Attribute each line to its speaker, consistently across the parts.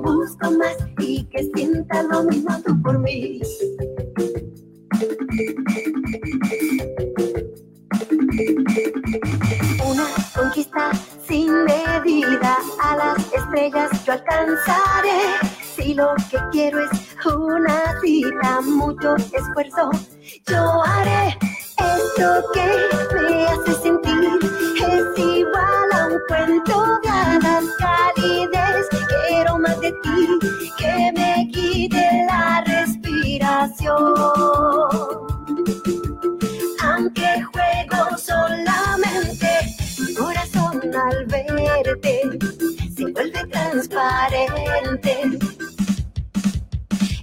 Speaker 1: busco más y que sienta lo mismo tú por mí. Una conquista sin medida a las estrellas yo alcanzaré. Si lo que quiero es una cita, mucho esfuerzo yo haré. Esto que Aunque juego solamente, mi corazón al verte se vuelve transparente.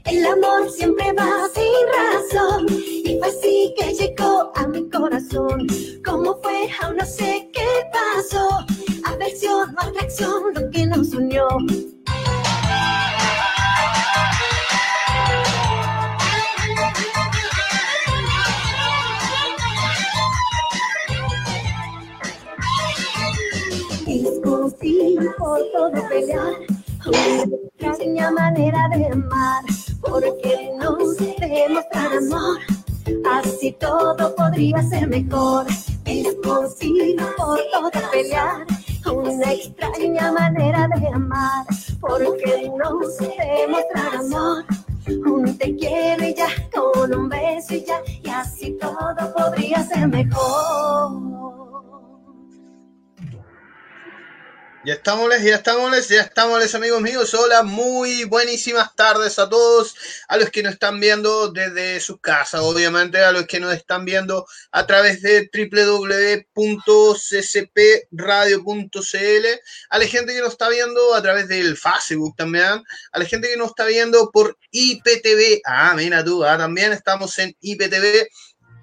Speaker 1: El amor siempre va sin razón y fue así que llegó a mi corazón. ¿Cómo fue? Aún no sé qué pasó. Aversión o atracción, lo que nos unió. Por todo pelear, una extraña manera de amar, porque nos demostrar amor, así todo podría ser mejor. Discutir por todo pelear, una extraña manera de amar, porque nos demostrar amor. Un te quiero y ya, con un beso y ya, y así todo podría ser mejor.
Speaker 2: Ya estamos, ya estamos, ya estamos, amigos míos. Hola, muy buenísimas tardes a todos, a los que nos están viendo desde sus casas, obviamente, a los que nos están viendo a través de www.ccpradio.cl, a la gente que nos está viendo a través del Facebook también, a la gente que nos está viendo por IPTV. Ah, mira tú, ah, también estamos en IPTV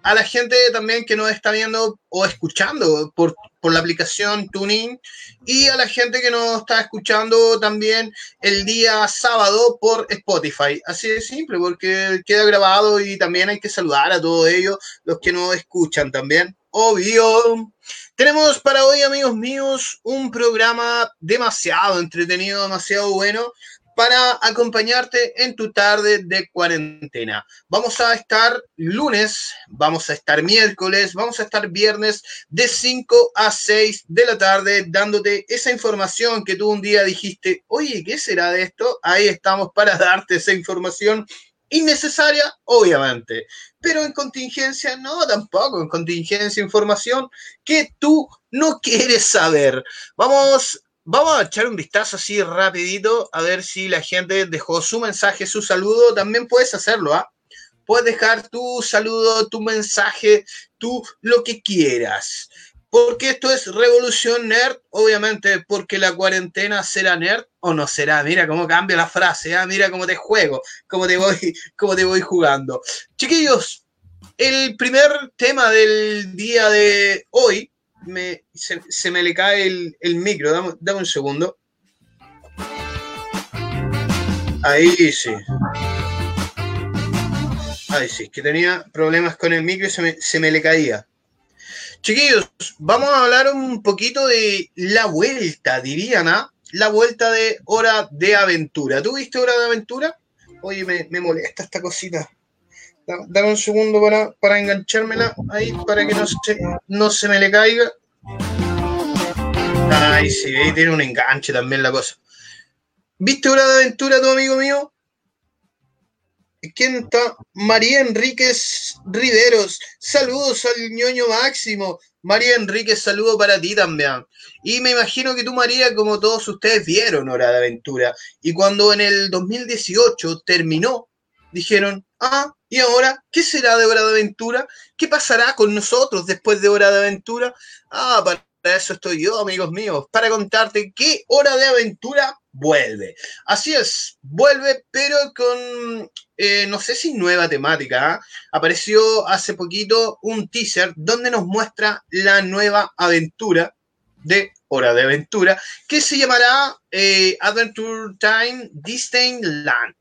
Speaker 2: a la gente también que nos está viendo o escuchando por, por la aplicación TuneIn y a la gente que nos está escuchando también el día sábado por Spotify. Así de simple, porque queda grabado y también hay que saludar a todos ellos, los que nos escuchan también. Obvio. Tenemos para hoy, amigos míos, un programa demasiado entretenido, demasiado bueno para acompañarte en tu tarde de cuarentena. Vamos a estar lunes, vamos a estar miércoles, vamos a estar viernes de 5 a 6 de la tarde dándote esa información que tú un día dijiste, oye, ¿qué será de esto? Ahí estamos para darte esa información innecesaria, obviamente, pero en contingencia no, tampoco, en contingencia información que tú no quieres saber. Vamos Vamos a echar un vistazo así rapidito a ver si la gente dejó su mensaje, su saludo. También puedes hacerlo, ¿ah? Puedes dejar tu saludo, tu mensaje, tú lo que quieras. Porque esto es Revolución Nerd, obviamente porque la cuarentena será nerd o no será. Mira cómo cambia la frase, ¿ah? mira cómo te juego, cómo te voy, cómo te voy jugando. Chiquillos, el primer tema del día de hoy me, se, me le cae el, micro. Dame, un segundo. Ahí sí. Ahí sí, que tenía problemas con el micro y se me, se me le caía. Chiquillos, vamos a hablar un poquito de la vuelta, dirían, ¿ah? La vuelta de Hora de Aventura. ¿Tú viste Hora de Aventura? Oye, me, molesta esta cosita. Dame un segundo para, para enganchármela ahí, para que no se, no se me le caiga. Ay, sí, ahí tiene un enganche también la cosa. ¿Viste Hora de Aventura, tu amigo mío? ¿Quién está? María Enríquez Riveros. Saludos al ñoño máximo. María Enríquez, saludo para ti también. Y me imagino que tú, María, como todos ustedes vieron Hora de Aventura. Y cuando en el 2018 terminó, dijeron, ah, ¿y ahora qué será de Hora de Aventura? ¿Qué pasará con nosotros después de Hora de Aventura? Ah, para eso estoy yo, amigos míos, para contarte qué Hora de Aventura vuelve. Así es, vuelve, pero con, eh, no sé si nueva temática. ¿ah? Apareció hace poquito un teaser donde nos muestra la nueva aventura de Hora de Aventura, que se llamará eh, Adventure Time Disneyland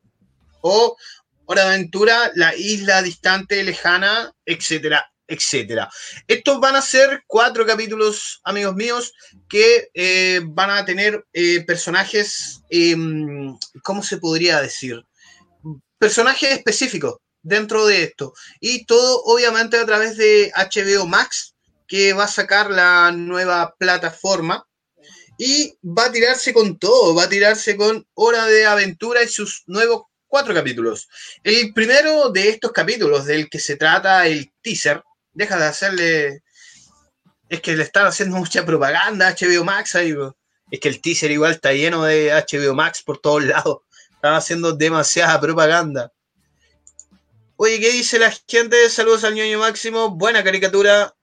Speaker 2: o Hora de Aventura, la isla distante, lejana, etcétera, etcétera. Estos van a ser cuatro capítulos, amigos míos, que eh, van a tener eh, personajes, em, ¿cómo se podría decir? Personajes específicos dentro de esto. Y todo, obviamente, a través de HBO Max, que va a sacar la nueva plataforma. Y va a tirarse con todo, va a tirarse con Hora de Aventura y sus nuevos cuatro capítulos. El primero de estos capítulos, del que se trata el teaser, deja de hacerle. Es que le están haciendo mucha propaganda a HBO Max ahí. Es que el teaser igual está lleno de HBO Max por todos lados. Están haciendo demasiada propaganda. Oye, ¿qué dice la gente? Saludos al ñoño máximo. Buena caricatura.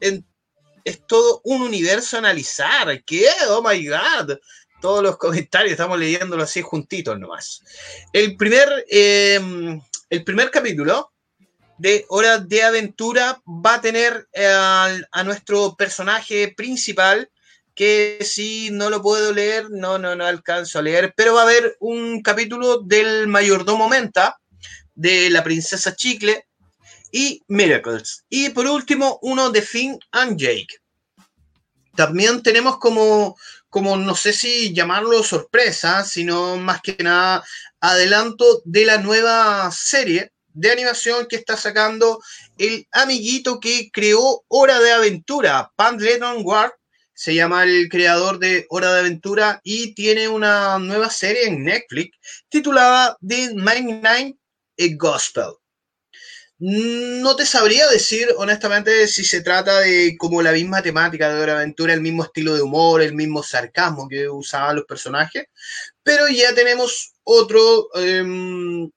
Speaker 2: es todo un universo a analizar. ¿Qué? Oh my god. Todos los comentarios estamos leyéndolo así juntitos nomás. El primer, eh, el primer capítulo de Hora de Aventura va a tener eh, a, nuestro personaje principal, que si no lo puedo leer, no, no, no alcanzo a leer, pero va a haber un capítulo del mayordomo Menta, de la princesa Chicle y Miracles. Y por último, uno de Finn and Jake. También tenemos como, como no sé si llamarlo sorpresa, sino más que nada adelanto de la nueva serie de animación que está sacando el amiguito que creó Hora de Aventura, Pandleton Ward, se llama el creador de Hora de Aventura y tiene una nueva serie en Netflix titulada The Nine Gospel. No te sabría decir honestamente si se trata de como la misma temática de Hora Aventura, el mismo estilo de humor, el mismo sarcasmo que usaban los personajes, pero ya tenemos otro, em,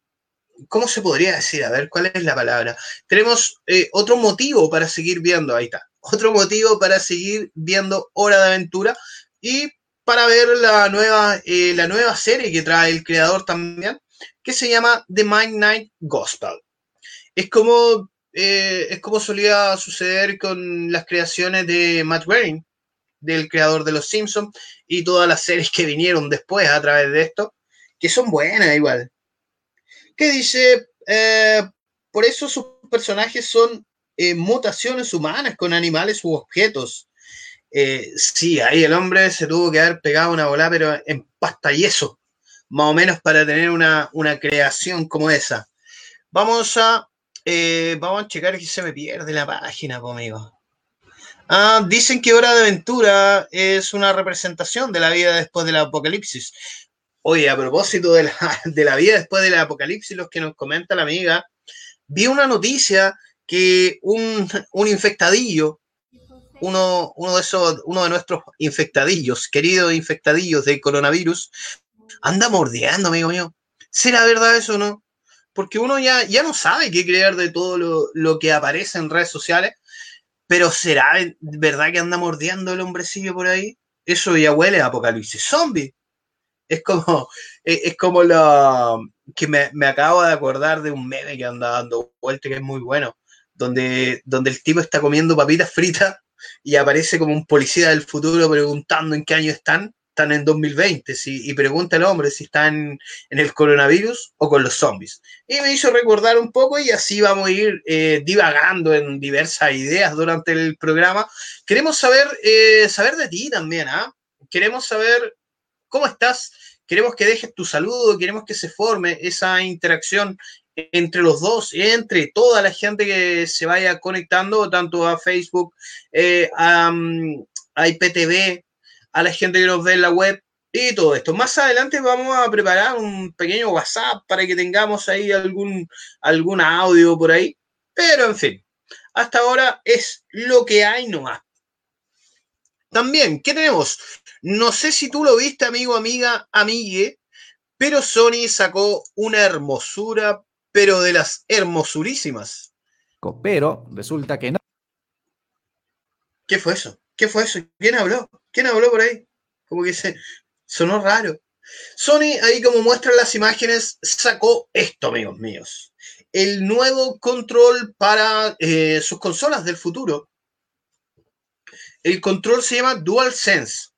Speaker 2: ¿cómo se podría decir? A ver, ¿cuál es la palabra? Tenemos eh, otro motivo para seguir viendo, ahí está, otro motivo para seguir viendo Hora de Aventura y para ver la nueva, eh, la nueva serie que trae el creador también, que se llama The Mind Night Gospel. Es como, eh, es como solía suceder con las creaciones de Matt Groening, del creador de Los Simpsons, y todas las series que vinieron después a través de esto, que son buenas igual que dice, eh, por eso sus personajes son eh, mutaciones humanas con animales u objetos. Sí, ahí el hombre se tuvo que haber pegado una bola, pero en pasta y eso, más o menos para tener una, creación como esa. Vamos a, vamos a checar que se me pierde la página conmigo. Ah, dicen que Hora de Aventura es una representación de la vida después del apocalipsis. Oye, a propósito de la, de la vida después del apocalipsis, los que nos comenta la amiga, vi una noticia que un, un infectadillo, uno, uno, de esos, uno de nuestros infectadillos, queridos infectadillos de coronavirus, anda mordiendo, amigo mío. ¿Será verdad eso o no? Porque uno ya, ya no sabe qué creer de todo lo, lo que aparece en redes sociales, pero ¿será verdad que anda mordiendo el hombrecillo por ahí? Eso ya huele a apocalipsis zombie. Es como, es, como lo que me, acabo de acordar de un meme que anda dando vuelta que es muy bueno, donde, donde el tipo está comiendo papitas fritas y aparece como un policía del futuro preguntando en qué año están. Están en 2020 y pregunta al hombre si están en el coronavirus o con los zombies. Y me hizo recordar un poco y así vamos a ir eh, divagando en diversas ideas durante el programa. Queremos saber, eh, saber de ti también, ¿ah? Queremos saber cómo estás, queremos que dejes tu saludo, queremos que se forme esa interacción entre los dos, entre toda la gente que se vaya conectando, tanto a Facebook, eh, a, mm, a IPTV, a la gente que nos ve en la web y todo esto. Más adelante vamos a preparar un pequeño WhatsApp para que tengamos ahí algún, algún audio por ahí. Pero en fin, hasta ahora es lo que hay nomás. También, ¿qué tenemos? No sé si tú lo viste, amigo, amiga, amigue, pero Sony sacó una hermosura, pero de las hermosurísimas.
Speaker 3: Pero resulta que no.
Speaker 2: ¿Qué fue eso? ¿Qué fue eso? ¿Quién habló? ¿Quién habló por ahí? Como que se sonó raro. Sony, ahí como muestran las imágenes, sacó esto, amigos míos. El nuevo control para eh, sus consolas del futuro. El control se llama DualSense.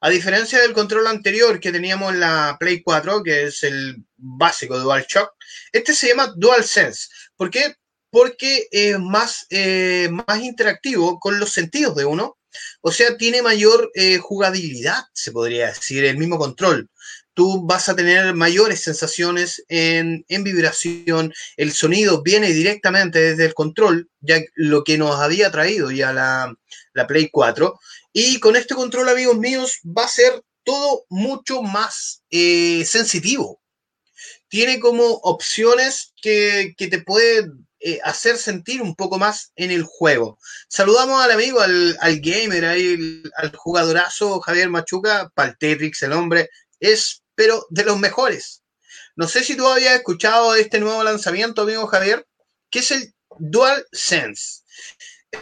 Speaker 2: A diferencia del control anterior que teníamos en la Play 4, que es el básico DualShock, este se llama DualSense. ¿Por qué? Porque es más, eh, más interactivo con los sentidos de uno. O sea, tiene mayor eh, jugabilidad, se podría decir, el mismo control. Tú vas a tener mayores sensaciones en, en vibración. El sonido viene directamente desde el control, ya lo que nos había traído ya la, la Play 4. Y con este control, amigos míos, va a ser todo mucho más eh, sensitivo. Tiene como opciones que, que te pueden eh, hacer sentir un poco más en el juego. Saludamos al amigo, al, gamer, al jugadorazo Javier Machuca, Paltetrix, el hombre, es, pero de los mejores. No sé si tú habías escuchado este nuevo lanzamiento, amigo Javier, que es el Dual Sense.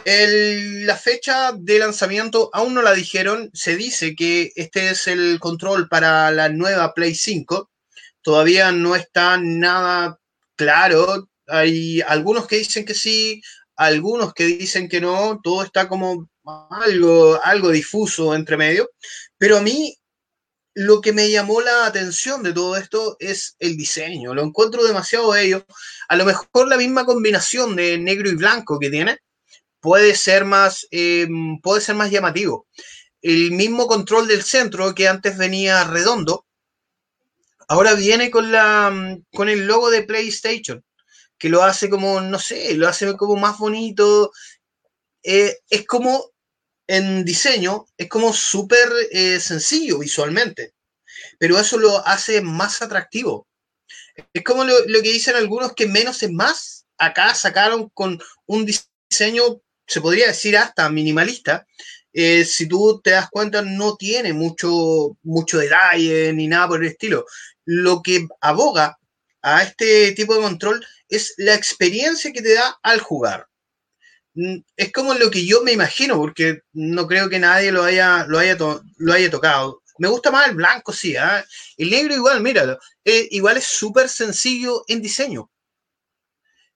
Speaker 2: La fecha de lanzamiento aún no la dijeron. Se dice que este es el control para la nueva Play 5. Todavía no está nada claro. Hay algunos que dicen que sí, algunos que dicen que no. Todo está como algo, algo difuso entre medio. Pero a mí lo que me llamó la atención de todo esto es el diseño. Lo encuentro demasiado bello. A lo mejor la misma combinación de negro y blanco que tiene puede ser más, eh, puede ser más llamativo. El mismo control del centro que antes venía redondo, ahora viene con, la, con el logo de PlayStation, que lo hace como, no sé, lo hace como más bonito. Eh, es como, en diseño, es como súper eh, sencillo visualmente, pero eso lo hace más atractivo. Es como lo, que dicen algunos que menos es más. Acá sacaron con un diseño se podría decir hasta minimalista, eh, si tú te das cuenta, no tiene mucho, mucho detalle ni nada por el estilo. Lo que aboga a este tipo de control es la experiencia que te da al jugar. Mm, es como lo que yo me imagino, porque no creo que nadie lo haya, lo haya, lo haya tocado. Me gusta más el blanco, sí. ¿eh? El negro igual, míralo. Eh, igual es súper sencillo en diseño.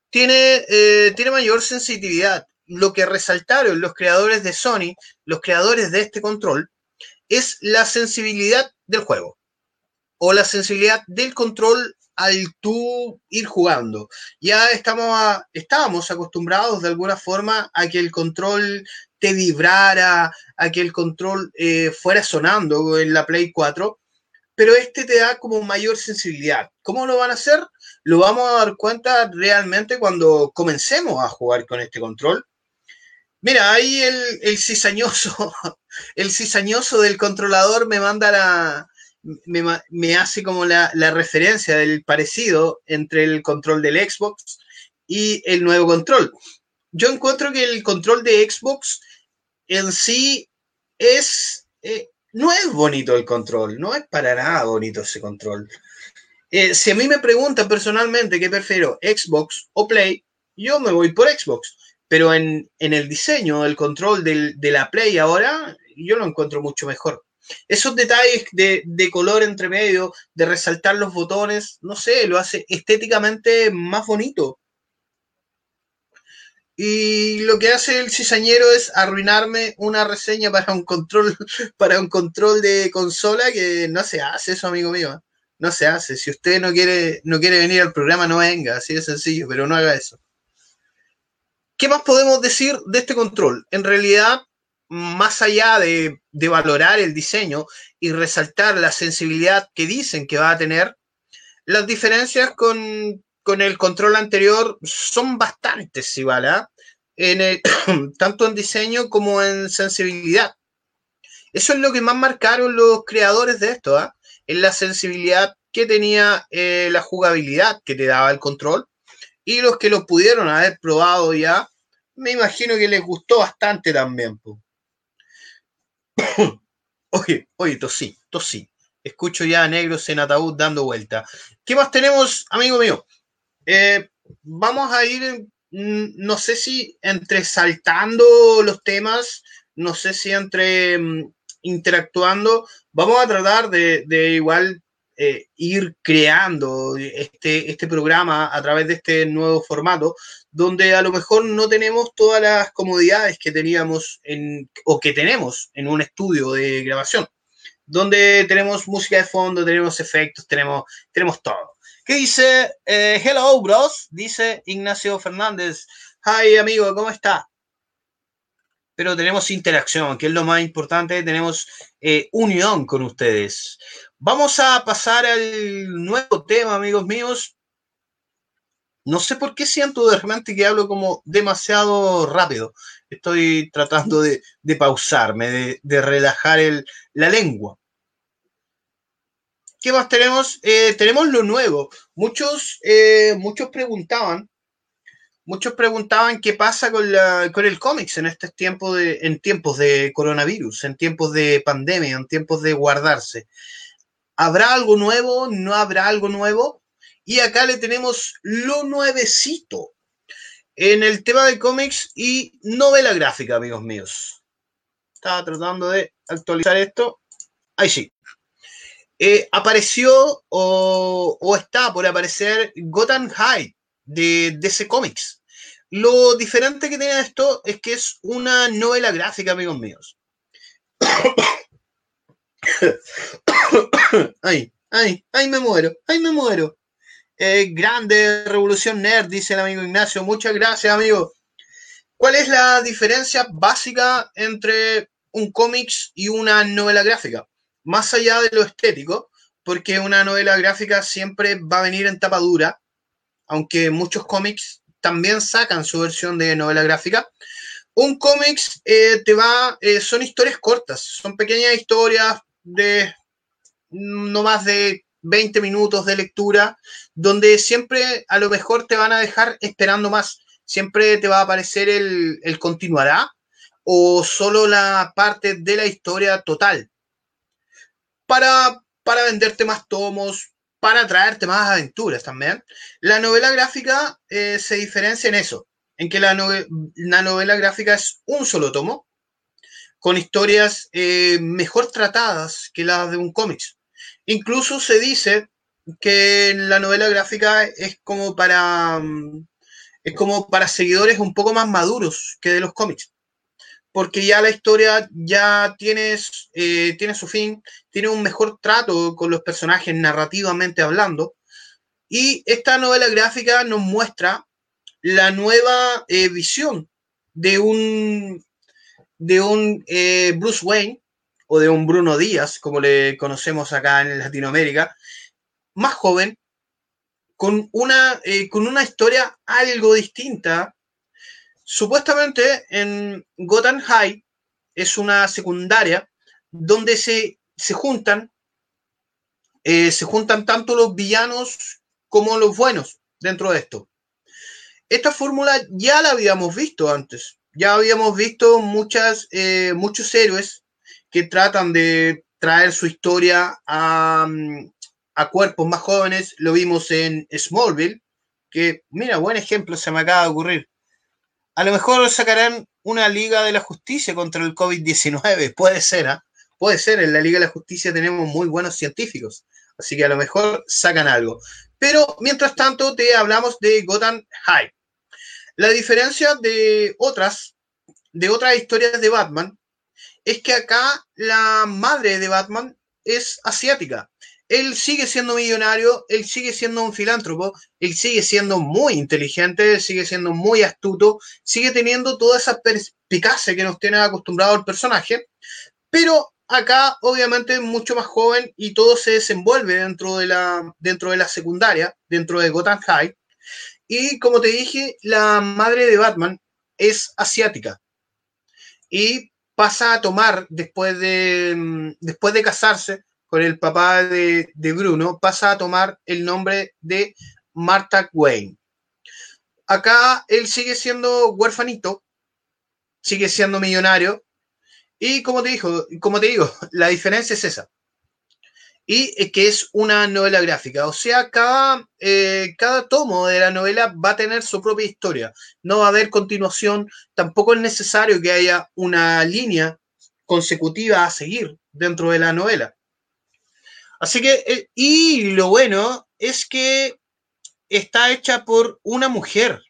Speaker 2: Tiene, eh, tiene mayor sensitividad lo que resaltaron los creadores de Sony, los creadores de este control, es la sensibilidad del juego o la sensibilidad del control al tú ir jugando. Ya estamos estábamos acostumbrados de alguna forma a que el control te vibrara, a que el control eh, fuera sonando en la Play 4, pero este te da como mayor sensibilidad. ¿Cómo lo van a hacer? Lo vamos a dar cuenta realmente cuando comencemos a jugar con este control Mira, ahí el, el cizañoso, el cizañoso del controlador me manda la, me, hace como la, referencia del parecido entre el control del Xbox y el nuevo control. Yo encuentro que el control de Xbox en sí es, eh, no es bonito el control, no es para nada bonito ese control. Eh, si a mí me preguntan personalmente qué prefiero, Xbox o Play, yo me voy por Xbox pero en, el diseño, el control de la Play ahora, yo lo encuentro mucho mejor. Esos detalles de, color entre medio, de resaltar los botones, no sé, lo hace estéticamente más bonito. Y lo que hace el cizañero es arruinarme una reseña para un control, para un control de consola que no se hace eso, amigo mío. No se hace. Si usted no quiere, no quiere venir al programa, no venga, así de sencillo, pero no haga eso. ¿Qué más podemos decir de este control? En realidad más allá de, de, valorar el diseño y resaltar la sensibilidad que dicen que va a tener, las diferencias con, con el control anterior son bastantes igual, ¿eh? en tanto en diseño como en sensibilidad. Eso es lo que más marcaron los creadores de esto, ¿eh? en la sensibilidad que tenía eh, la jugabilidad que te daba el control y los que lo pudieron haber probado ya, me imagino que les gustó bastante también. Oye, oye, tosí, tosí. Escucho ya negros en ataúd dando vuelta. ¿Qué más tenemos, amigo mío? Eh, vamos a ir, mm, no sé si entre saltando los temas, no sé si entre mm, interactuando, vamos a tratar de, de igual eh, ir creando este, este programa a través de este nuevo formato, donde a lo mejor no tenemos todas las comodidades que teníamos en, o que tenemos en un estudio de grabación, donde tenemos música de fondo, tenemos efectos, tenemos, tenemos todo. ¿Qué dice? Eh, hello, bros, dice Ignacio Fernández. Hi, amigo, ¿cómo está? Pero tenemos interacción, que es lo más importante, tenemos eh, unión con ustedes. Vamos a pasar al nuevo tema, amigos míos. No sé por qué siento de repente que hablo como demasiado rápido. Estoy tratando de, pausarme, de, relajar la lengua. ¿Qué más tenemos? Eh, tenemos lo nuevo. Muchos, eh, muchos preguntaban, muchos preguntaban qué pasa con, con el cómics en estos tiempos de, en tiempos de coronavirus, en tiempos de pandemia, en tiempos de guardarse. ¿Habrá algo nuevo? ¿No habrá algo nuevo? Y acá le tenemos lo nuevecito en el tema de cómics y novela gráfica, amigos míos. Estaba tratando de actualizar esto. Ahí sí. Eh, apareció o, está por aparecer Gotham High de DC Comics. Lo diferente que tiene esto es que es una novela gráfica, amigos míos. ay, ay, ay, me muero, ay, me muero. Eh, grande Revolución Nerd, dice el amigo Ignacio. Muchas gracias, amigo. ¿Cuál es la diferencia básica entre un cómics y una novela gráfica? Más allá de lo estético, porque una novela gráfica siempre va a venir en tapa dura, aunque muchos cómics también sacan su versión de novela gráfica. Un cómics eh, te va, eh, son historias cortas, son pequeñas historias de no más de 20 minutos de lectura, donde siempre a lo mejor te van a dejar esperando más. Siempre te va a aparecer el, el continuará o solo la parte de la historia total. Para, para venderte más tomos, para traerte más aventuras también. La novela gráfica eh, se diferencia en eso, en que la, la novela gráfica es un solo tomo, con historias eh, mejor tratadas que las de un cómic. Incluso se dice que la novela gráfica es como para mm, es como para seguidores un poco más maduros que de los cómics. Porque ya la historia ya tiene, eh, tiene su fin, tiene un mejor trato con los personajes narrativamente hablando. Y esta novela gráfica nos muestra la nueva eh, visión de un de un eh, Bruce Wayne o de un Bruno Díaz, como le conocemos acá en Latinoamérica, más joven, con una, eh, con una historia algo distinta. Supuestamente en Gotham High es una secundaria donde se, se juntan, eh, se juntan tanto los villanos como los buenos dentro de esto. Esta fórmula ya la habíamos visto antes ya habíamos visto muchas, eh, muchos héroes que tratan de traer su historia a, a, cuerpos más jóvenes. Lo vimos en Smallville, que, mira, buen ejemplo se me acaba de ocurrir. A lo mejor sacarán una Liga de la Justicia contra el COVID-19. Puede ser, ¿ah? Puede ser, en la Liga de la Justicia tenemos muy buenos científicos. Así que a lo mejor sacan algo. Pero mientras tanto, te hablamos de Gotham High. La diferencia de otras, de otras historias de Batman, es que acá la madre de Batman es asiática. Él sigue siendo millonario, él sigue siendo un filántropo, él sigue siendo muy inteligente, sigue siendo muy astuto, sigue teniendo toda esa Picasso que nos tiene acostumbrado al personaje, pero acá obviamente es mucho más joven y todo se desenvuelve dentro de la, dentro de la secundaria, dentro de Gotham High. Y como te dije, la madre de Batman es asiática y pasa a tomar, después de, después de casarse con el papá de, de Bruno, pasa a tomar el nombre de Martha Wayne. Acá él sigue siendo huérfanito, sigue siendo millonario, y como te, dijo, como te digo, la diferencia es esa. Y que es una novela gráfica. O sea, cada, eh, cada tomo de la novela va a tener su propia historia. No va a haber continuación. Tampoco es necesario que haya una línea consecutiva a seguir dentro de la novela. Así que, eh, y lo bueno es que está hecha por una mujer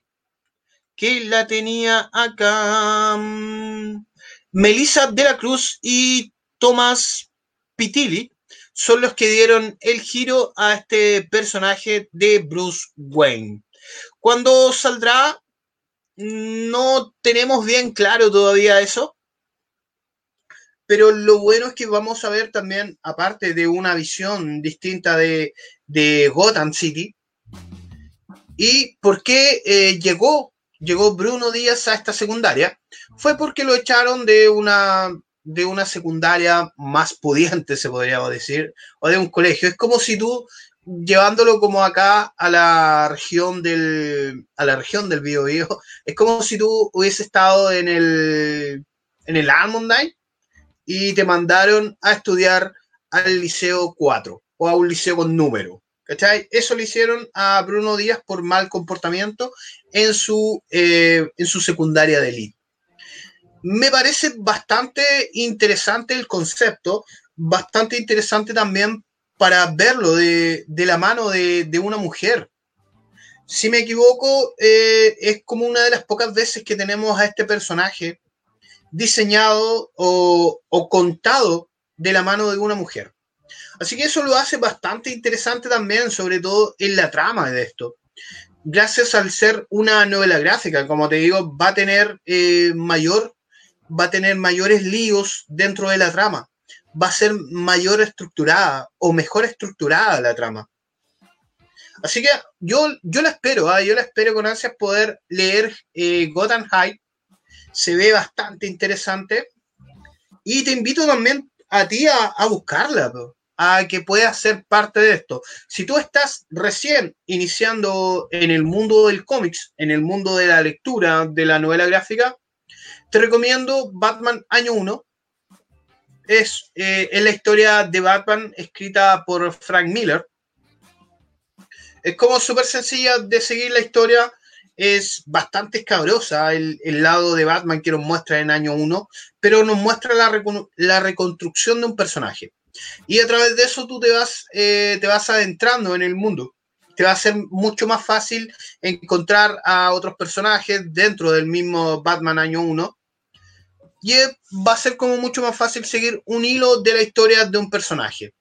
Speaker 2: que la tenía acá. Mm, Melissa de la Cruz y Tomás Pitilli son los que dieron el giro a este personaje de Bruce Wayne. Cuando saldrá, no tenemos bien claro todavía eso, pero lo bueno es que vamos a ver también, aparte de una visión distinta de, Gotham City, y por qué eh, llegó llegó Bruno Díaz a esta secundaria fue porque lo echaron de una, de una secundaria más pudiente, se podría decir, o de un colegio. Es como si tú, llevándolo como acá a la región del, a la región del Bío, es como si tú hubiese estado en el, en el Almondine y te mandaron a estudiar al Liceo 4 o a un liceo con número. ¿Cachai? Eso le hicieron a Bruno Díaz por mal comportamiento en su, eh, en su secundaria de elite. Me parece bastante interesante el concepto, bastante interesante también para verlo de, la mano de, una mujer. Si me equivoco, eh, es como una de las pocas veces que tenemos a este personaje diseñado o, contado de la mano de una mujer. Así que eso lo hace bastante interesante también, sobre todo en la trama de esto. Gracias al ser una novela gráfica, como te digo, va a tener eh, mayor, va a tener mayores líos dentro de la trama. Va a ser mayor estructurada o mejor estructurada la trama. Así que yo, yo la espero, ¿ah? yo la espero con ansias poder leer eh, Gotham High. Se ve bastante interesante. Y te invito también a ti a, a buscarla a que puedas ser parte de esto. Si tú estás recién iniciando en el mundo del cómics, en el mundo de la lectura, de la novela gráfica, te recomiendo Batman Año 1. Es, eh, la historia de Batman escrita por Frank Miller. Es como súper sencilla de seguir la historia. Es bastante escabrosa el, lado de Batman que nos muestra en año 1, pero nos muestra la, la reconstrucción de un personaje y a través de eso tú te vas, eh, te vas adentrando en el mundo. Te va a ser mucho más fácil encontrar a otros personajes dentro del mismo Batman año 1. Y va a ser como mucho más fácil seguir un hilo de la historia de un personaje.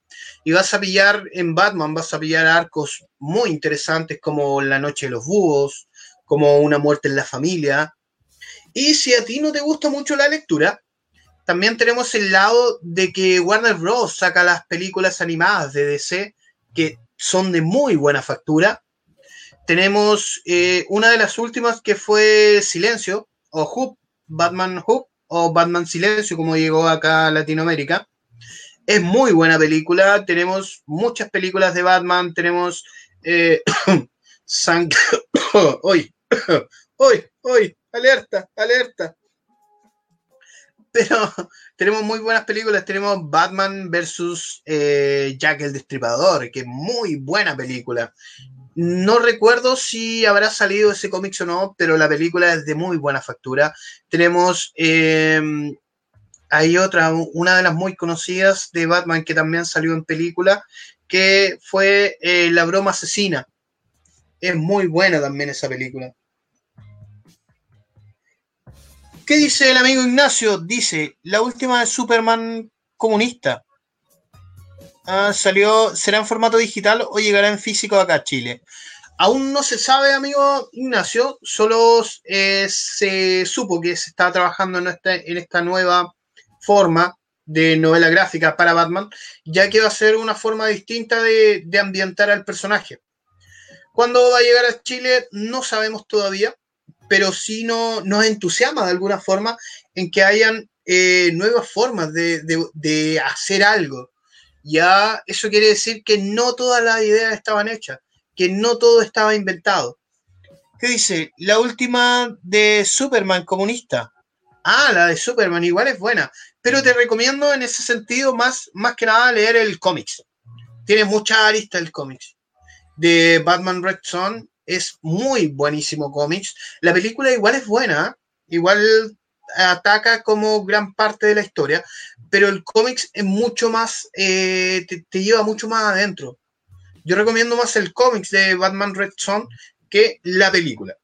Speaker 2: Y vas a pillar en Batman, vas a pillar arcos muy interesantes como La Noche de los Búhos, como Una muerte en la familia. Y si a ti no te gusta mucho la lectura, también tenemos el lado de que Warner Bros. saca las películas animadas de DC que son de muy buena factura. Tenemos eh, una de las últimas que fue Silencio, o Hoop, Batman Hoop, o Batman Silencio, como llegó acá a Latinoamérica. Es muy buena película. Tenemos muchas películas de Batman. Tenemos eh, hoy, hoy, alerta, alerta pero tenemos muy buenas películas. Tenemos Batman versus eh, Jack el Destripador, que es muy buena película. No recuerdo si habrá salido ese cómic o no, pero la película es de muy buena factura. Tenemos, eh, hay otra, una de las muy conocidas de Batman que también salió en película, que fue eh, La broma asesina. Es muy buena también esa película. ¿Qué dice el amigo Ignacio? Dice, la última de Superman comunista. Ah, salió, ¿será en formato digital o llegará en físico acá a Chile? aún no se sabe, amigo Ignacio, solo eh, se supo que se está trabajando en esta, en esta nueva forma de novela gráfica para Batman, ya que va a ser una forma distinta de, de ambientar al personaje. ¿Cuándo va a llegar a Chile? No sabemos todavía, pero sí no, nos entusiasma de alguna forma en que hayan eh, nuevas formas de, de, de, hacer algo. Ya eso quiere decir que no todas las ideas estaban hechas, que no todo estaba inventado. ¿Qué dice? La última de Superman comunista. Ah, la de Superman igual es buena, pero te recomiendo en ese sentido más, más que nada leer el cómics. Tiene mucha arista el cómics. De Batman Red Son es muy buenísimo cómics. La película igual es buena, igual ataca como gran parte de la historia, pero el cómics es mucho más, eh, te, lleva mucho más adentro. Yo recomiendo más el cómics de Batman Red Son que la película.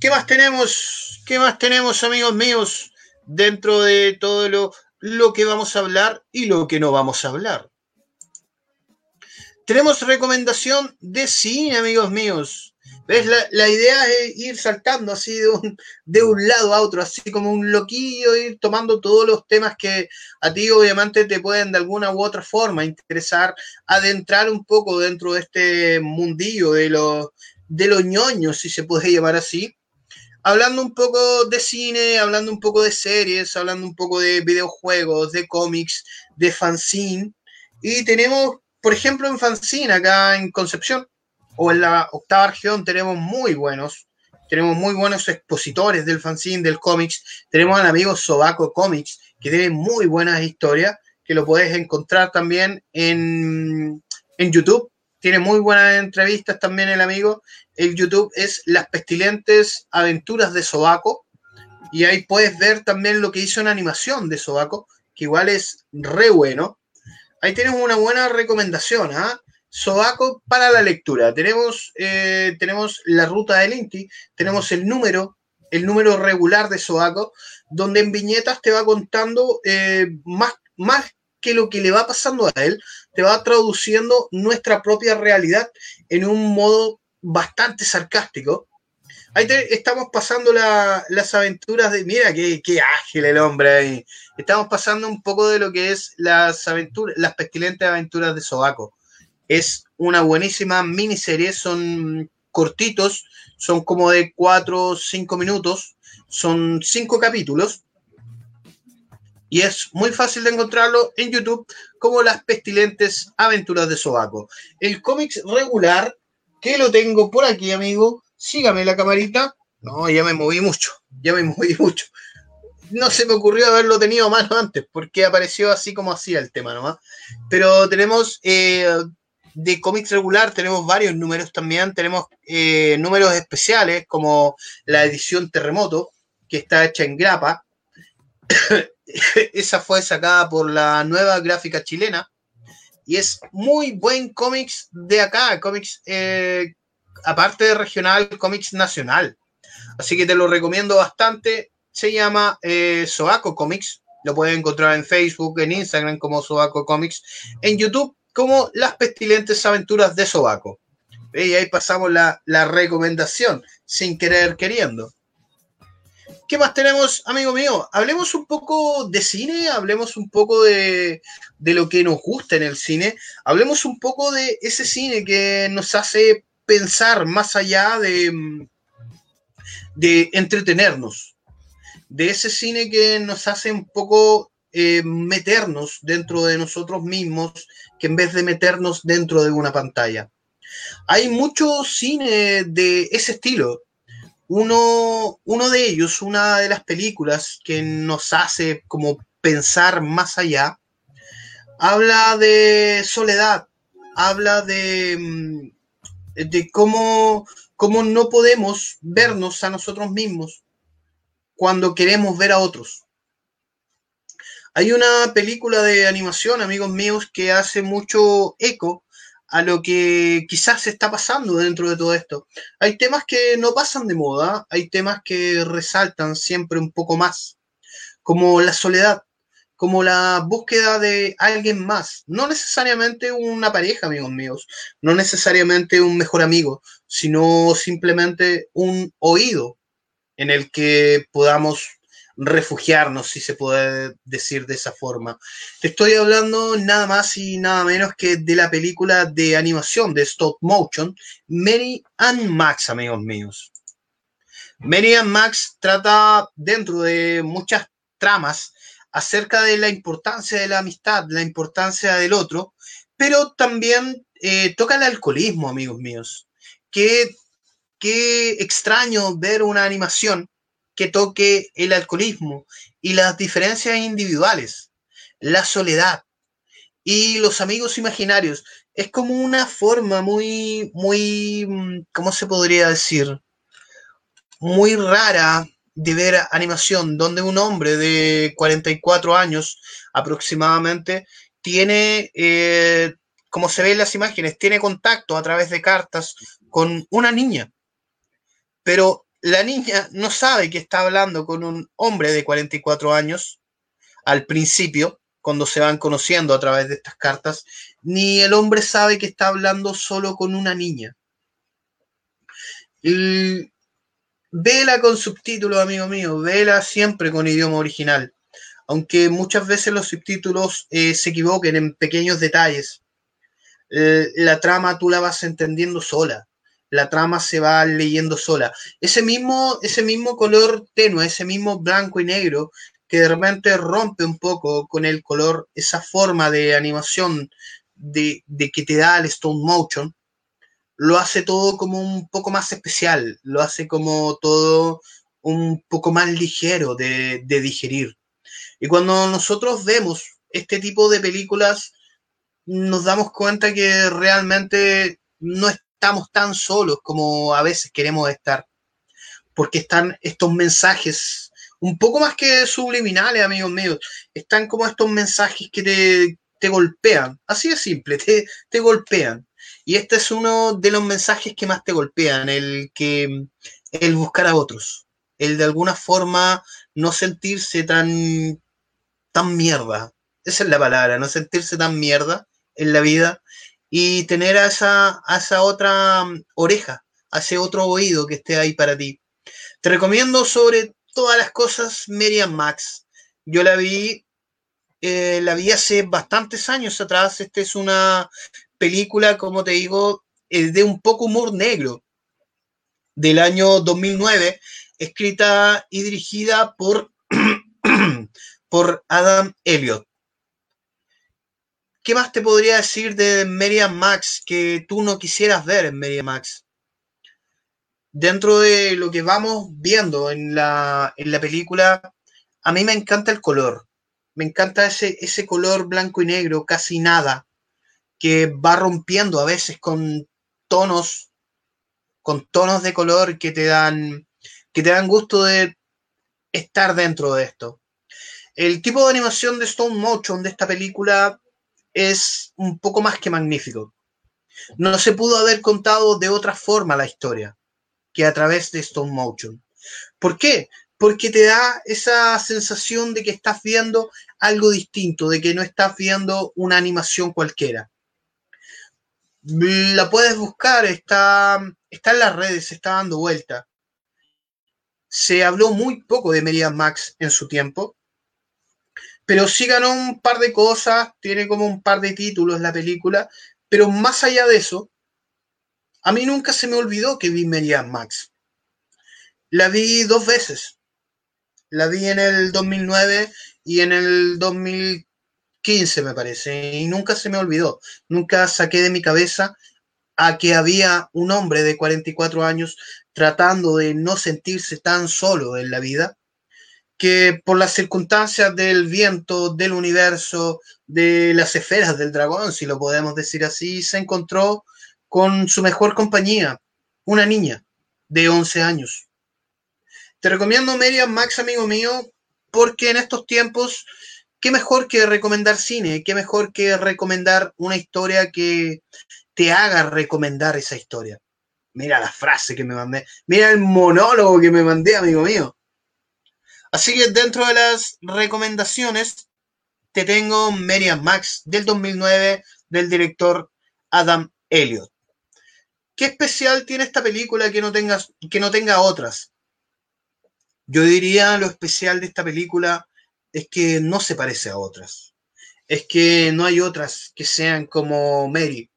Speaker 2: ¿Qué más tenemos? ¿Qué más tenemos, amigos míos, dentro de todo lo, lo que vamos a hablar y lo que no vamos a hablar? Tenemos recomendación de cine, amigos míos. ¿Ves? La, la, idea es ir saltando así de un, de un lado a otro, así como un loquillo, ir tomando todos los temas que a ti obviamente te pueden de alguna u otra forma interesar, adentrar un poco dentro de este mundillo de los, de los ñoños, si se puede llamar así. Hablando un poco de cine, hablando un poco de series, hablando un poco de videojuegos, de cómics, de fanzine. Y tenemos, por ejemplo, en fanzine acá en Concepción, o en la octava región tenemos muy buenos, tenemos muy buenos expositores del fanzine, del cómics, tenemos al amigo Sobaco Comics, que tiene muy buenas historias, que lo puedes encontrar también en, en YouTube, tiene muy buenas entrevistas también el amigo, el YouTube es Las Pestilentes Aventuras de Sobaco, y ahí puedes ver también lo que hizo en animación de Sobaco, que igual es re bueno. Ahí tenemos una buena recomendación, ¿ah? Sobaco para la lectura. Tenemos, eh, tenemos la ruta del Inti, tenemos el número, el número regular de Sobaco, donde en viñetas te va contando eh, más, más que lo que le va pasando a él, te va traduciendo nuestra propia realidad en un modo bastante sarcástico. Ahí te, estamos pasando la, las aventuras de. Mira qué, qué, ágil el hombre ahí. Estamos pasando un poco de lo que es las aventuras, las pestilentes aventuras de Sobaco es una buenísima miniserie, son cortitos, son como de 4 o 5 minutos, son 5 capítulos y es muy fácil de encontrarlo en YouTube como las pestilentes aventuras de Sobaco. El cómics regular, que lo tengo por aquí, amigo, sígame la camarita. No, ya me moví mucho, ya me moví mucho. No se me ocurrió haberlo tenido a mano antes, porque apareció así como hacía el tema nomás. Pero tenemos eh, de cómics regular tenemos varios números también. Tenemos eh, números especiales como la edición Terremoto, que está hecha en grapa. Esa fue sacada por la nueva gráfica chilena. Y es muy buen cómics de acá, cómics, eh, aparte de regional, cómics nacional. Así que te lo recomiendo bastante. Se llama eh, Soaco Comics. Lo puedes encontrar en Facebook, en Instagram como Soaco Comics. En YouTube como Las pestilentes aventuras de Sobaco. Y ahí pasamos la, la, recomendación, sin querer queriendo. ¿Qué más tenemos, amigo mío? Hablemos un poco de cine, hablemos un poco de, de lo que nos gusta en el cine, hablemos un poco de ese cine que nos hace pensar más allá de, de entretenernos, de ese cine que nos hace un poco eh, meternos dentro de nosotros mismos que en vez de meternos dentro de una pantalla. Hay mucho cine de ese estilo. Uno, uno de ellos, una de las películas que nos hace como pensar más allá, habla de soledad, habla de, mm, de cómo, cómo no podemos vernos a nosotros mismos cuando queremos ver a otros. Hay una película de animación, amigos míos, que hace mucho eco a lo que quizás está pasando dentro de todo esto. Hay temas que no pasan de moda, hay temas que resaltan siempre un poco más, como la soledad, como la búsqueda de alguien más, no necesariamente una pareja, amigos míos, no necesariamente un mejor amigo, sino simplemente un oído en el que podamos refugiarnos, si se puede decir de esa forma. Estoy hablando nada más y nada menos que de la película de animación de stop motion, Mary and Max, amigos míos. Mary and Max trata dentro de muchas tramas acerca de la importancia de la amistad, la importancia del otro, pero también eh, toca el alcoholismo, amigos míos. Qué, qué extraño ver una animación que toque el alcoholismo y las diferencias individuales, la soledad y los amigos imaginarios. Es como una forma muy, muy, mm, ¿cómo se podría decir? Muy rara de ver animación, donde un hombre de 44 años aproximadamente tiene, eh, como se ve en las imágenes, tiene contacto a través de cartas con una niña. Pero la niña no sabe que está hablando con un hombre de 44 años al principio, cuando se van conociendo a través de estas cartas, ni el hombre sabe que está hablando solo con una niña. Y vela con subtítulos, amigo mío, vela siempre con idioma original, aunque muchas veces los subtítulos eh, se equivoquen en pequeños detalles. La trama tú la vas entendiendo sola la trama se va leyendo sola. Ese mismo, ese mismo color tenue, ese mismo blanco y negro que de repente rompe un poco con el color, esa forma de animación de, que te da el stone motion, lo hace todo como un poco más especial, lo hace como todo un poco más ligero de, de digerir. Y cuando nosotros vemos este tipo de películas, nos damos cuenta que realmente no es estamos tan solos como a veces queremos estar, porque están estos mensajes un poco más que subliminales, amigos míos, están como estos mensajes que te, te golpean, así de simple, te, te golpean. Y este es uno de los mensajes que más te golpean, el que el buscar a otros, el de alguna forma no sentirse tan tan mierda. Esa es la palabra, no sentirse tan mierda en la vida y tener a esa, esa otra mm, oreja, a ese otro oído que esté ahí para ti. Te recomiendo sobre todas las cosas Miriam Max. Yo la vi, eh, la vi hace bastantes años atrás. Esta es una película, como te digo, de un poco humor negro, del año 2009, escrita y dirigida por, por Adam Elliot. ¿Qué más te podría decir de Merian Max que tú no quisieras ver en Merian Max? Dentro de lo que vamos viendo en la, película, a mí me encanta el color. Me encanta ese, ese color blanco y negro, casi nada, que va rompiendo a veces con tonos, con tonos de color que te dan, que te dan gusto de estar dentro de esto. El tipo de animación de Stone Motion de esta película es un poco más que magnífico. No se pudo haber contado de otra forma la historia que a través de Stone Motion. ¿Por qué? Porque te da esa sensación de que estás viendo algo distinto, de que no estás viendo una animación cualquiera. La puedes buscar, está, está en las redes, se está dando vuelta. Se habló muy poco de Meridian Max en su tiempo, pero sí ganó un par de cosas, tiene como un par de títulos la película, pero más allá de eso, a mí nunca se me olvidó que vi Merian Max. La vi dos veces. La vi en el 2009 y en el 2015, me parece, y nunca se me olvidó. Nunca saqué de mi cabeza a que había un hombre de 44 años tratando de no sentirse tan solo en la vida que por las circunstancias del viento, del universo, de las esferas del dragón, si lo podemos decir así, se encontró con su mejor compañía, una niña de 11 años. Te recomiendo Merian Max, amigo mío, porque en estos tiempos, qué mejor que recomendar cine, qué mejor que recomendar una historia que te haga recomendar esa historia. Mira la frase que me mandé, mira el monólogo que me mandé, amigo mío. Así que dentro de las recomendaciones, te tengo Merian Max del 2009 del director Adam Elliot. ¿Qué especial tiene esta película que no, tengas, que no tenga otras? Yo diría lo especial de esta película es que no se parece a otras. Es que no hay otras que sean como Mary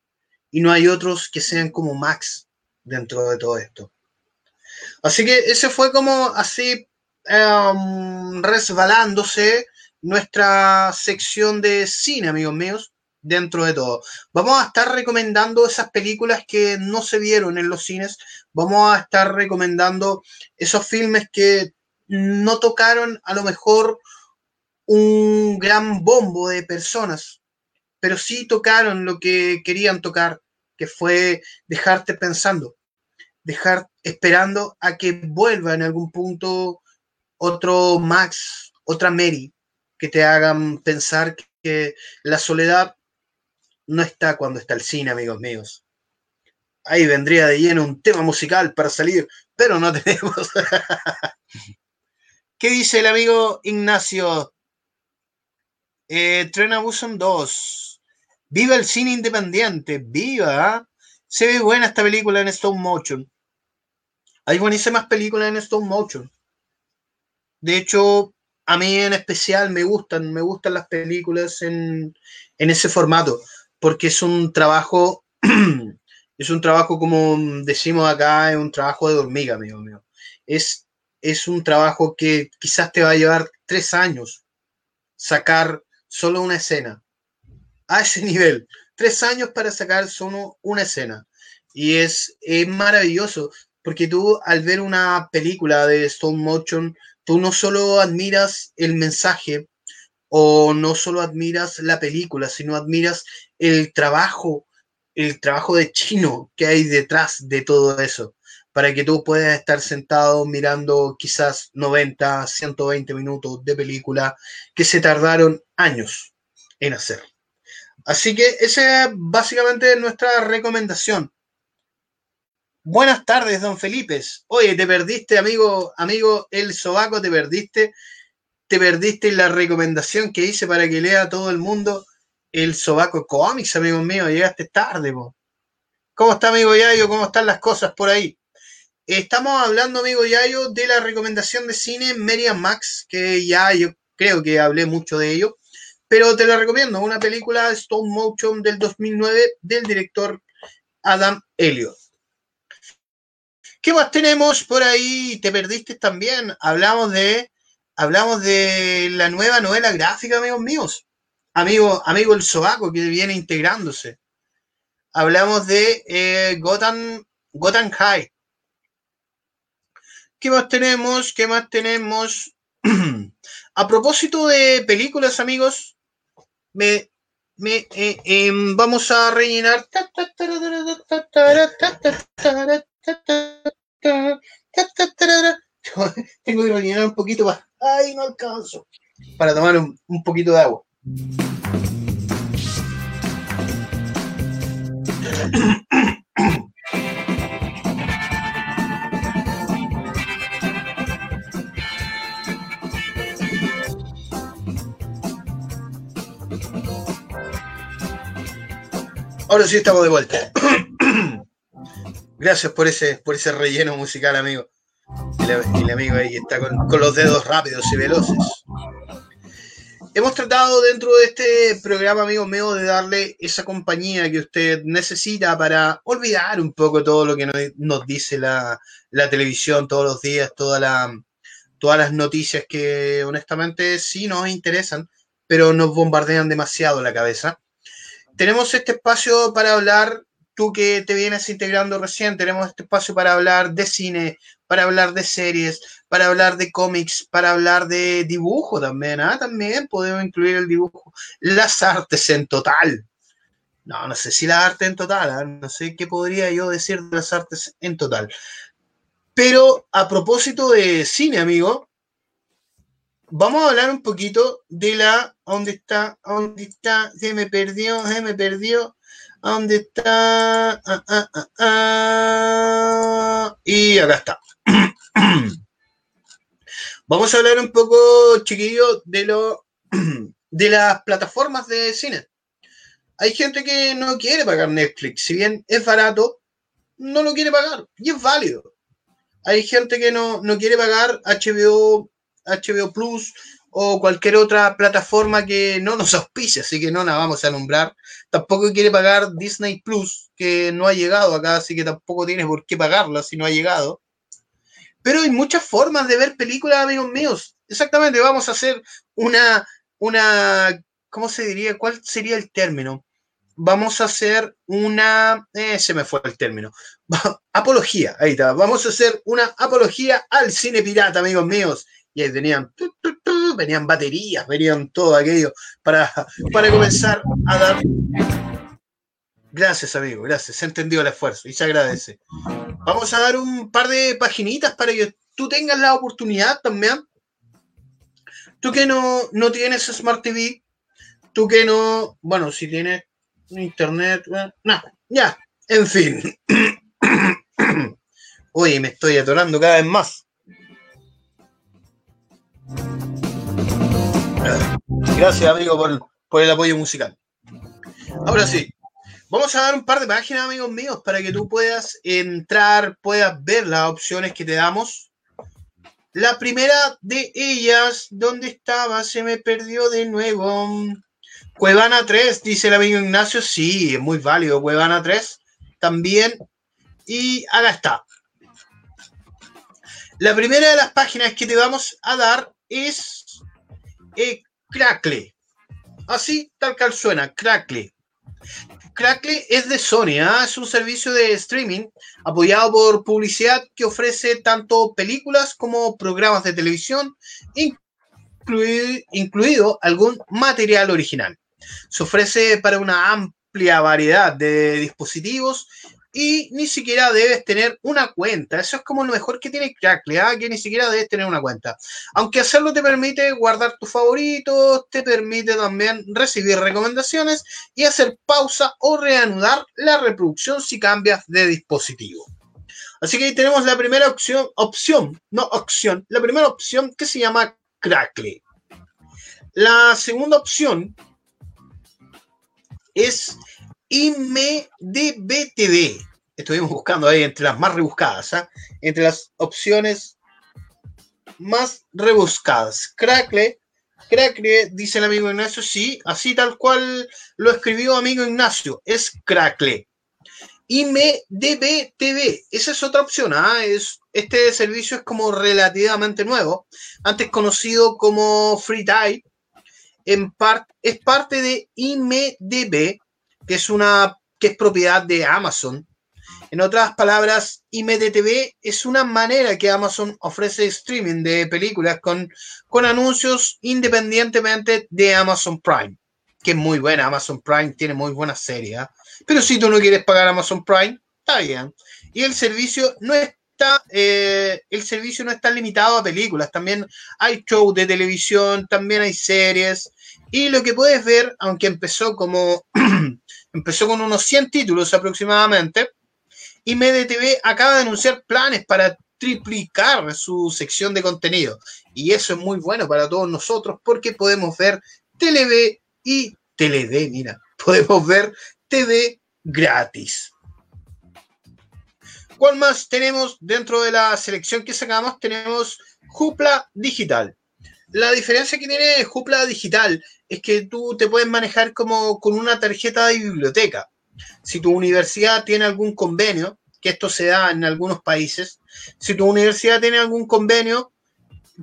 Speaker 2: y no hay otros que sean como Max dentro de todo esto. Así que ese fue como así um, resbalándose nuestra sección de cine, amigos míos, dentro de todo. Vamos a estar recomendando esas películas que no se vieron en los cines. Vamos a estar recomendando esos filmes que no tocaron a lo mejor un gran bombo de personas, pero sí tocaron lo que querían tocar, que fue dejarte pensando, dejar esperando a que vuelva en algún punto otro Max, otra Mary, que te hagan pensar que la soledad no está cuando está el cine, amigos míos. Ahí vendría de lleno un tema musical para salir, pero no tenemos. ¿Qué dice el amigo Ignacio? Eh, Tren 2. Viva el cine independiente, viva. Se ve buena esta película en stone motion. Hay buenísimas películas en stone motion. De hecho, a mí en especial me gustan, me gustan las películas en, en ese formato, porque es un trabajo, es un trabajo como decimos acá, es un trabajo de hormiga, amigo mío. Es, es un trabajo que quizás te va a llevar tres años sacar solo una escena. A ese nivel, tres años para sacar solo una escena. Y es, es maravilloso, porque tú al ver una película de stone motion, tú no solo admiras el mensaje o no solo admiras la película, sino admiras el trabajo, el trabajo de chino que hay detrás de todo eso, para que tú puedas estar sentado mirando quizás 90, 120 minutos de película que se tardaron años en hacer. Así que esa es básicamente nuestra recomendación. Buenas tardes, don Felipe. Oye, te perdiste, amigo, amigo El Sobaco, te perdiste. Te perdiste la recomendación que hice para que lea todo el mundo el Sobaco Comics, amigo mío. Llegaste tarde, po. ¿Cómo está, amigo Yayo? ¿Cómo están las cosas por ahí? Estamos hablando, amigo Yayo, de la recomendación de cine Merian Max, que ya yo creo que hablé mucho de ello, pero te la recomiendo, una película Stone Motion del 2009 del director Adam Elliot. ¿Qué más tenemos por ahí? Te perdiste también. Hablamos de, hablamos de la nueva novela gráfica, amigos míos. Amigo, amigo el Sobaco que viene integrándose. Hablamos de eh, Gotham, Gotham High. ¿Qué más tenemos? ¿Qué más tenemos? A propósito de películas, amigos, me, me eh, em, vamos a rellenar. Tengo que rellenar un poquito más. Ay, no alcanzo. Para tomar un, un poquito de agua. Ahora sí estamos de vuelta. Gracias por ese, por ese relleno musical, amigo. El, amigo ahí está con, los dedos rápidos y veloces. Hemos tratado dentro de este programa, amigo mío, de darle esa compañía que usted necesita para olvidar un poco todo lo que nos, dice la, televisión todos los días, toda la, todas las noticias que honestamente sí nos interesan, pero nos bombardean demasiado la cabeza. Tenemos este espacio para hablar tú que te vienes integrando recién, tenemos este espacio para hablar de cine, para hablar de series, para hablar de cómics, para hablar de dibujo también, ¿ah? También podemos incluir el dibujo, las artes en total. No, no sé si la arte en total, ¿ah? no sé qué podría yo decir de las artes en total. Pero a propósito de cine, amigo, vamos a hablar un poquito de la. ¿Dónde está? ¿Dónde está? Se me perdió, se me perdió. ¿Dónde está? Ah, ah, ah, y acá está. Vamos a hablar un poco, chiquillos, de lo de las plataformas de cine. Hay gente que no quiere pagar Netflix, si bien es barato, no lo quiere pagar y es válido. Hay gente que no, no quiere pagar HBO, HBO Plus o cualquier otra plataforma que no nos auspice, así que no la vamos a nombrar. Tampoco quiere pagar Disney Plus, que no ha llegado acá, así que tampoco tiene por qué pagarla si no ha llegado. Pero hay muchas formas de ver películas, amigos míos. Exactamente, vamos a hacer una, una, ¿cómo se diría? ¿Cuál sería el término? Vamos a hacer una, eh, se me fue el término, apología, ahí está, vamos a hacer una apología al cine pirata, amigos míos. Y ahí venían, venían baterías, venían todo aquello para, para comenzar a dar. Gracias, amigo, gracias. Se ha entendido el esfuerzo y se agradece. Vamos a dar un par de paginitas para que tú tengas la oportunidad también. Tú que no, no tienes Smart TV, tú que no, bueno, si tienes internet, nada, ya, en fin. Oye, me estoy atorando cada vez más. Gracias, amigo, por, el apoyo musical. Ahora sí, vamos a dar un par de páginas, amigos míos, para que tú puedas entrar, puedas ver las opciones que te damos. La primera de ellas, ¿dónde estaba? Se me perdió de nuevo. Cuevana 3, dice el amigo Ignacio. Sí, es muy válido. Cuevana 3 también. Y acá está. La primera de las páginas que te vamos a dar es Crackle. Así, tal cual suena, Crackle. Crackle es de Sony, ¿ah? es un servicio de streaming apoyado por publicidad que ofrece tanto películas como programas de televisión, incluido algún material original. Se ofrece para una amplia variedad de dispositivos y ni siquiera debes tener una cuenta. Eso es como lo mejor que tiene Crackle, ¿ah? que ni siquiera debes tener una cuenta. Aunque hacerlo te permite guardar tus favoritos, te permite también recibir recomendaciones y hacer pausa o reanudar la reproducción si cambias de dispositivo. Así que ahí tenemos la primera opción, opción, no opción, la primera opción que se llama Crackle. La segunda opción es IMDBTV. Estuvimos buscando ahí entre las más rebuscadas, ¿ah? entre las opciones más rebuscadas. Crackle, Crackle, dice el amigo Ignacio, sí, así tal cual lo escribió amigo Ignacio, es Crackle. IMDB esa es otra opción, ¿ah? es, este servicio es como relativamente nuevo, antes conocido como Free en es parte de IMDB, que es una que es propiedad de Amazon. En otras palabras, IMDTV es una manera que Amazon ofrece streaming de películas con, con anuncios independientemente de Amazon Prime, que es muy buena. Amazon Prime tiene muy buenas series. ¿ah? Pero si tú no quieres pagar Amazon Prime, está bien. Y el servicio no está, eh, el servicio no está limitado a películas. También hay shows de televisión, también hay series. Y lo que puedes ver, aunque empezó como empezó con unos 100 títulos aproximadamente, y MediaTV acaba de anunciar planes para triplicar su sección de contenido. Y eso es muy bueno para todos nosotros porque podemos ver TV y TV, mira, podemos ver TV gratis. ¿Cuál más tenemos dentro de la selección que sacamos? Tenemos Jupla Digital. La diferencia que tiene Jupla Digital es que tú te puedes manejar como con una tarjeta de biblioteca. Si tu universidad tiene algún convenio, que esto se da en algunos países, si tu universidad tiene algún convenio,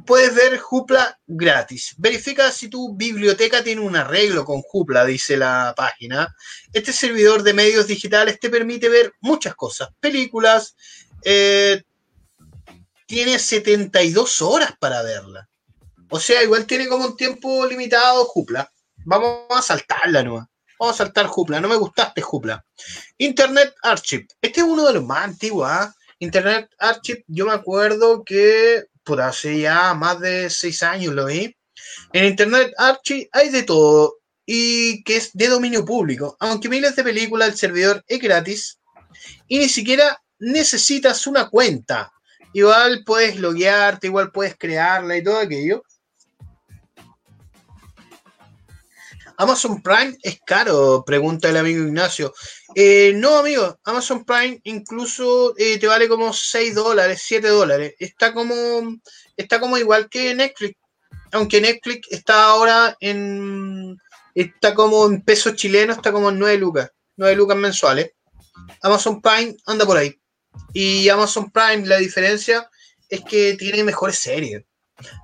Speaker 2: puedes ver Jupla gratis. Verifica si tu biblioteca tiene un arreglo con Jupla, dice la página. Este servidor de medios digitales te permite ver muchas cosas, películas, eh, tiene 72 horas para verla. O sea, igual tiene como un tiempo limitado Jupla. Vamos a saltarla nueva. Vamos a saltar Jupla. No me gustaste Jupla. Internet Archive. Este es uno de los más antiguos. ¿ah? Internet Archive, yo me acuerdo que por hace ya más de seis años lo vi. En Internet Archive hay de todo y que es de dominio público. Aunque miles de películas, el servidor es gratis y ni siquiera necesitas una cuenta. Igual puedes loguearte, igual puedes crearla y todo aquello. Amazon Prime es caro, pregunta el amigo Ignacio. Eh, no, amigo, Amazon Prime incluso eh, te vale como 6 dólares, 7 dólares. Está como, está como igual que Netflix. Aunque Netflix está ahora en. Está como en pesos chilenos, está como en 9 lucas. 9 lucas mensuales. Amazon Prime anda por ahí. Y Amazon Prime, la diferencia es que tiene mejores series.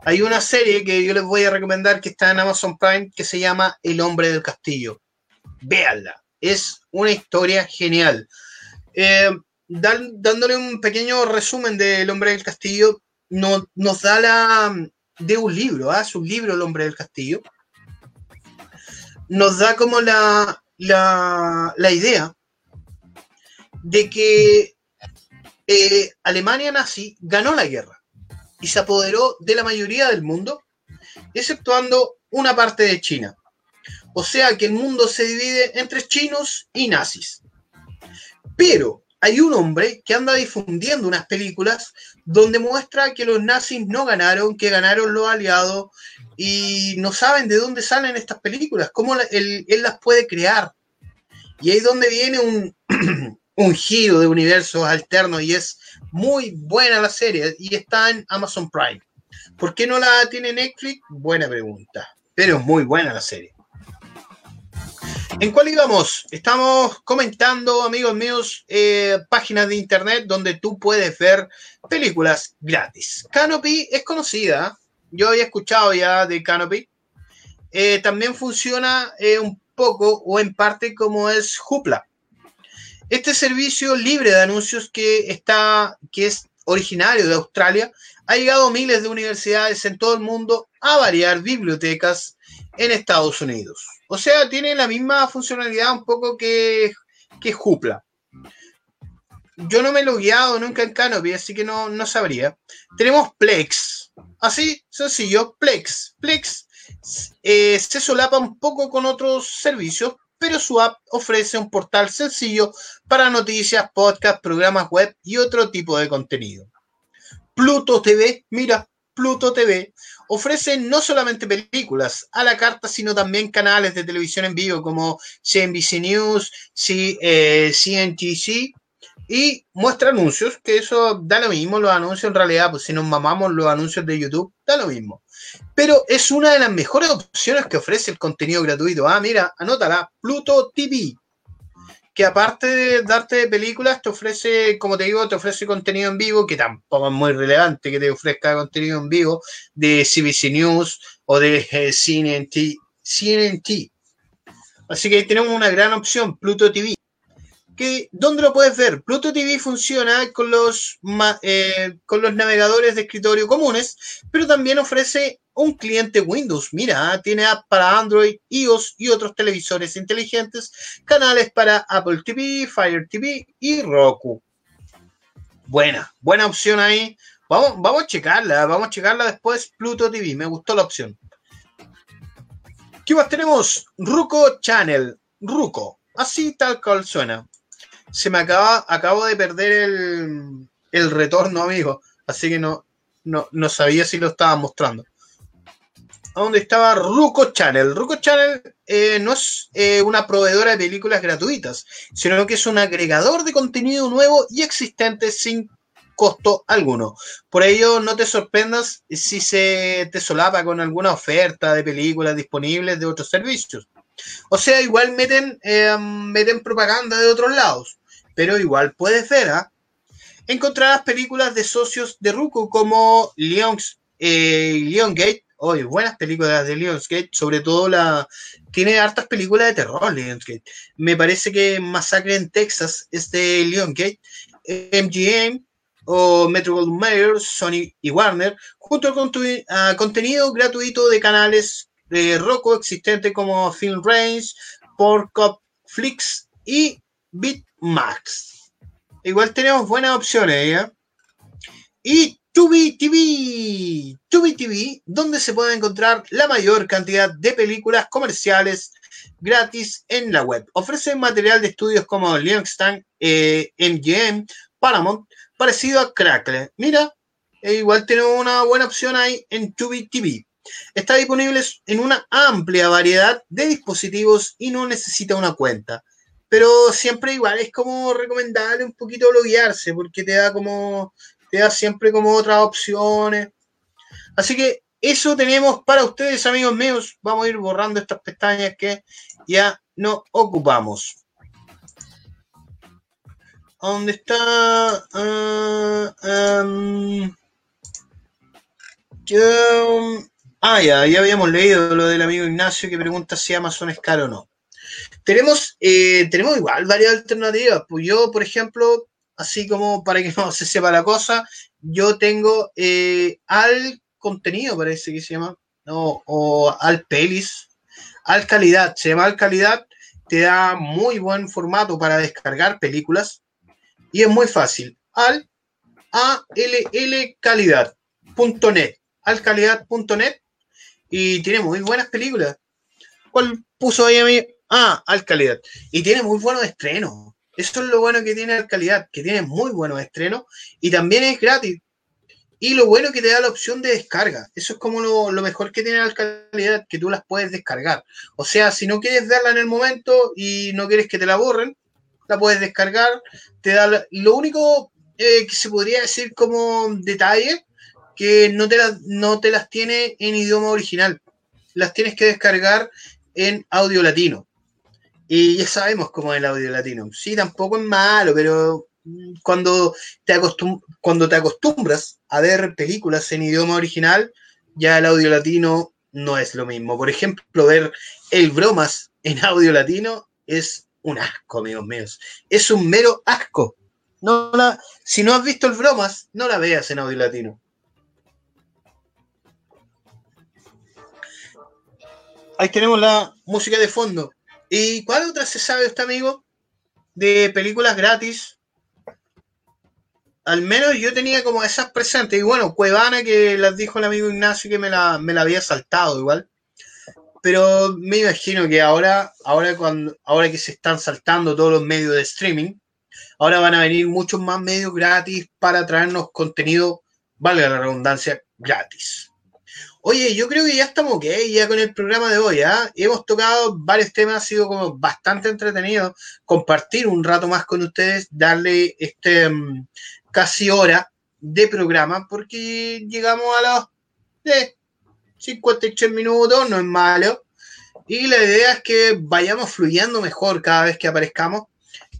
Speaker 2: Hay una serie que yo les voy a recomendar que está en Amazon Prime que se llama El hombre del castillo. Véanla. Es una historia genial. Eh, dándole un pequeño resumen de El hombre del castillo, no, nos da la de un libro, ¿ah? es un libro El hombre del castillo. Nos da como la, la, la idea de que eh, Alemania nazi ganó la guerra y se apoderó de la mayoría del mundo, exceptuando una parte de China. O sea que el mundo se divide entre chinos y nazis. Pero hay un hombre que anda difundiendo unas películas donde muestra que los nazis no ganaron, que ganaron los aliados y no saben de dónde salen estas películas, cómo él, las puede crear. Y ahí es donde viene un, un giro de universos alternos y es muy buena la serie y está en Amazon Prime. ¿Por qué no la tiene Netflix? Buena pregunta, pero es muy buena la serie. ¿En cuál íbamos? Estamos comentando, amigos míos, eh, páginas de internet donde tú puedes ver películas gratis. Canopy es conocida, yo había escuchado ya de Canopy. Eh, también funciona eh, un poco o en parte como es Hoopla. Este servicio libre de anuncios que está, que es originario de Australia, ha llegado a miles de universidades en todo el mundo a variar bibliotecas en Estados Unidos. O sea, tiene la misma funcionalidad un poco que, que Hoopla. Yo no me lo he guiado nunca en Canopy, así que no, no sabría. Tenemos Plex. Así, sencillo, Plex. Plex eh, se solapa un poco con otros servicios, pero su app ofrece un portal sencillo para noticias, podcasts, programas web y otro tipo de contenido. Pluto TV, mira, Pluto TV ofrece no solamente películas a la carta, sino también canales de televisión en vivo como CNBC News, CNTC eh, y muestra anuncios, que eso da lo mismo, los anuncios en realidad, pues si nos mamamos los anuncios de YouTube, da lo mismo pero es una de las mejores opciones que ofrece el contenido gratuito. Ah, mira, anótala, Pluto TV, que aparte de darte películas, te ofrece, como te digo, te ofrece contenido en vivo, que tampoco es muy relevante que te ofrezca contenido en vivo de CBC News o de eh, CNT, CNT. Así que tenemos una gran opción, Pluto TV que, ¿dónde lo puedes ver? Pluto TV funciona con los, eh, con los navegadores de escritorio comunes, pero también ofrece un cliente Windows. Mira, tiene app para Android, iOS y otros televisores inteligentes, canales para Apple TV, Fire TV y Roku. Buena, buena opción ahí. Vamos, vamos a checarla, vamos a checarla después. Pluto TV, me gustó la opción. ¿Qué más tenemos? Ruco Channel. Ruco, así tal cual suena se me acaba, acabo de perder el, el retorno, amigo. Así que no, no, no, sabía si lo estaba mostrando. ¿A dónde estaba Ruco Channel? Ruco Channel eh, no es eh, una proveedora de películas gratuitas, sino que es un agregador de contenido nuevo y existente sin costo alguno. Por ello, no te sorprendas si se te solapa con alguna oferta de películas disponibles de otros servicios. O sea, igual meten, eh, meten propaganda de otros lados, pero igual puedes ver, ¿ah? Encontrarás películas de socios de Ruku como Leon's, eh, Leongate, hoy buenas películas de Lionsgate, sobre todo la. Tiene hartas películas de terror, Lionsgate. Me parece que Masacre en Texas es de Lionsgate, MGM o Metro Goldwyn Mayer, Sony y Warner, junto con uh, contenido gratuito de canales de Roku existentes como Film Range, Porcop Flix y Bitmax. Igual tenemos buenas opciones, ¿ya? Y Tubi TV, donde se puede encontrar la mayor cantidad de películas comerciales gratis en la web. Ofrece material de estudios como Lionstan, eh, MGM, Paramount, parecido a Crackle. Mira, e igual tenemos una buena opción ahí en Tubi TV. Está disponible en una amplia variedad de dispositivos y no necesita una cuenta. Pero siempre igual es como recomendable un poquito loguearse porque te da como te da siempre como otras opciones. Así que eso tenemos para ustedes, amigos míos. Vamos a ir borrando estas pestañas que ya no ocupamos. ¿Dónde está? Uh, um, ah, ya, ya habíamos leído lo del amigo Ignacio que pregunta si Amazon es caro o no. Tenemos, eh, tenemos igual varias alternativas. Pues yo, por ejemplo, así como para que no se sepa la cosa, yo tengo eh, al contenido, parece que se llama, no, o al pelis, al calidad, se llama al calidad, te da muy buen formato para descargar películas y es muy fácil. Al allcalidad.net, alcalidad.net y tiene muy buenas películas. ¿Cuál puso ahí a mí? Ah, Alcalidad. Y tiene muy buenos estrenos. Eso es lo bueno que tiene Alcalidad, que tiene muy buenos estrenos y también es gratis. Y lo bueno que te da la opción de descarga. Eso es como lo, mejor que tiene Alcalidad, que tú las puedes descargar. O sea, si no quieres verla en el momento y no quieres que te la borren, la puedes descargar. Te da lo único eh, que se podría decir como detalle, que no te, las, no te las tiene en idioma original. Las tienes que descargar en audio latino. Y ya sabemos cómo es el audio latino. Sí, tampoco es malo, pero mm, cuando te, cuando te acostumbras a ver películas en idioma original, ya el audio latino no es lo mismo. Por ejemplo, ver el bromas en audio latino es un asco, amigos míos. Es un mero asco. No la, si no has visto el bromas, no la veas en audio latino. Ahí tenemos la música de fondo. ¿Y cuál otra se sabe usted, amigo? De películas gratis. Al menos yo tenía como esas presentes. Y bueno, Cuevana, que las dijo el amigo Ignacio que me la, me la había saltado igual. Pero me imagino que ahora, ahora, cuando, ahora que se están saltando todos los medios de streaming, ahora van a venir muchos más medios gratis para traernos contenido, valga la redundancia, gratis. Oye, yo creo que ya estamos ok, ya con el programa de hoy, ¿ah? Hemos tocado varios temas, ha sido como bastante entretenido compartir un rato más con ustedes, darle este mm, casi hora de programa, porque llegamos a los eh, 53 minutos, no es malo. Y la idea es que vayamos fluyendo mejor cada vez que aparezcamos.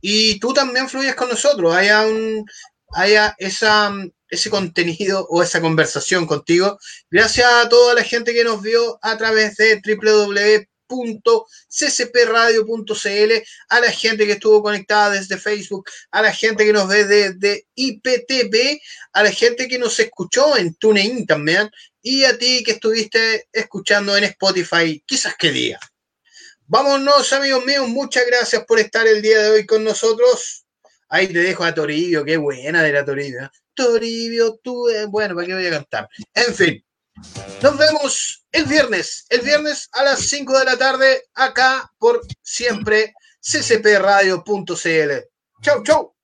Speaker 2: Y tú también fluyes con nosotros, haya, un, haya mm, ese contenido o esa conversación contigo. Gracias a toda la gente que nos vio a través de www.ccpradio.cl, a la gente que estuvo conectada desde Facebook, a la gente que nos ve desde IPTV, a la gente que nos escuchó en TuneIn también, y a ti que estuviste escuchando en Spotify, quizás qué día. Vámonos, amigos míos, muchas gracias por estar el día de hoy con nosotros. Ahí te dejo a Toribio, qué buena de la Toribio. ¿eh? Toribio, tú, bueno, ¿para qué voy a cantar? En fin, nos vemos el viernes, el viernes a las 5 de la tarde, acá por siempre, ccpradio.cl. Chau, chau.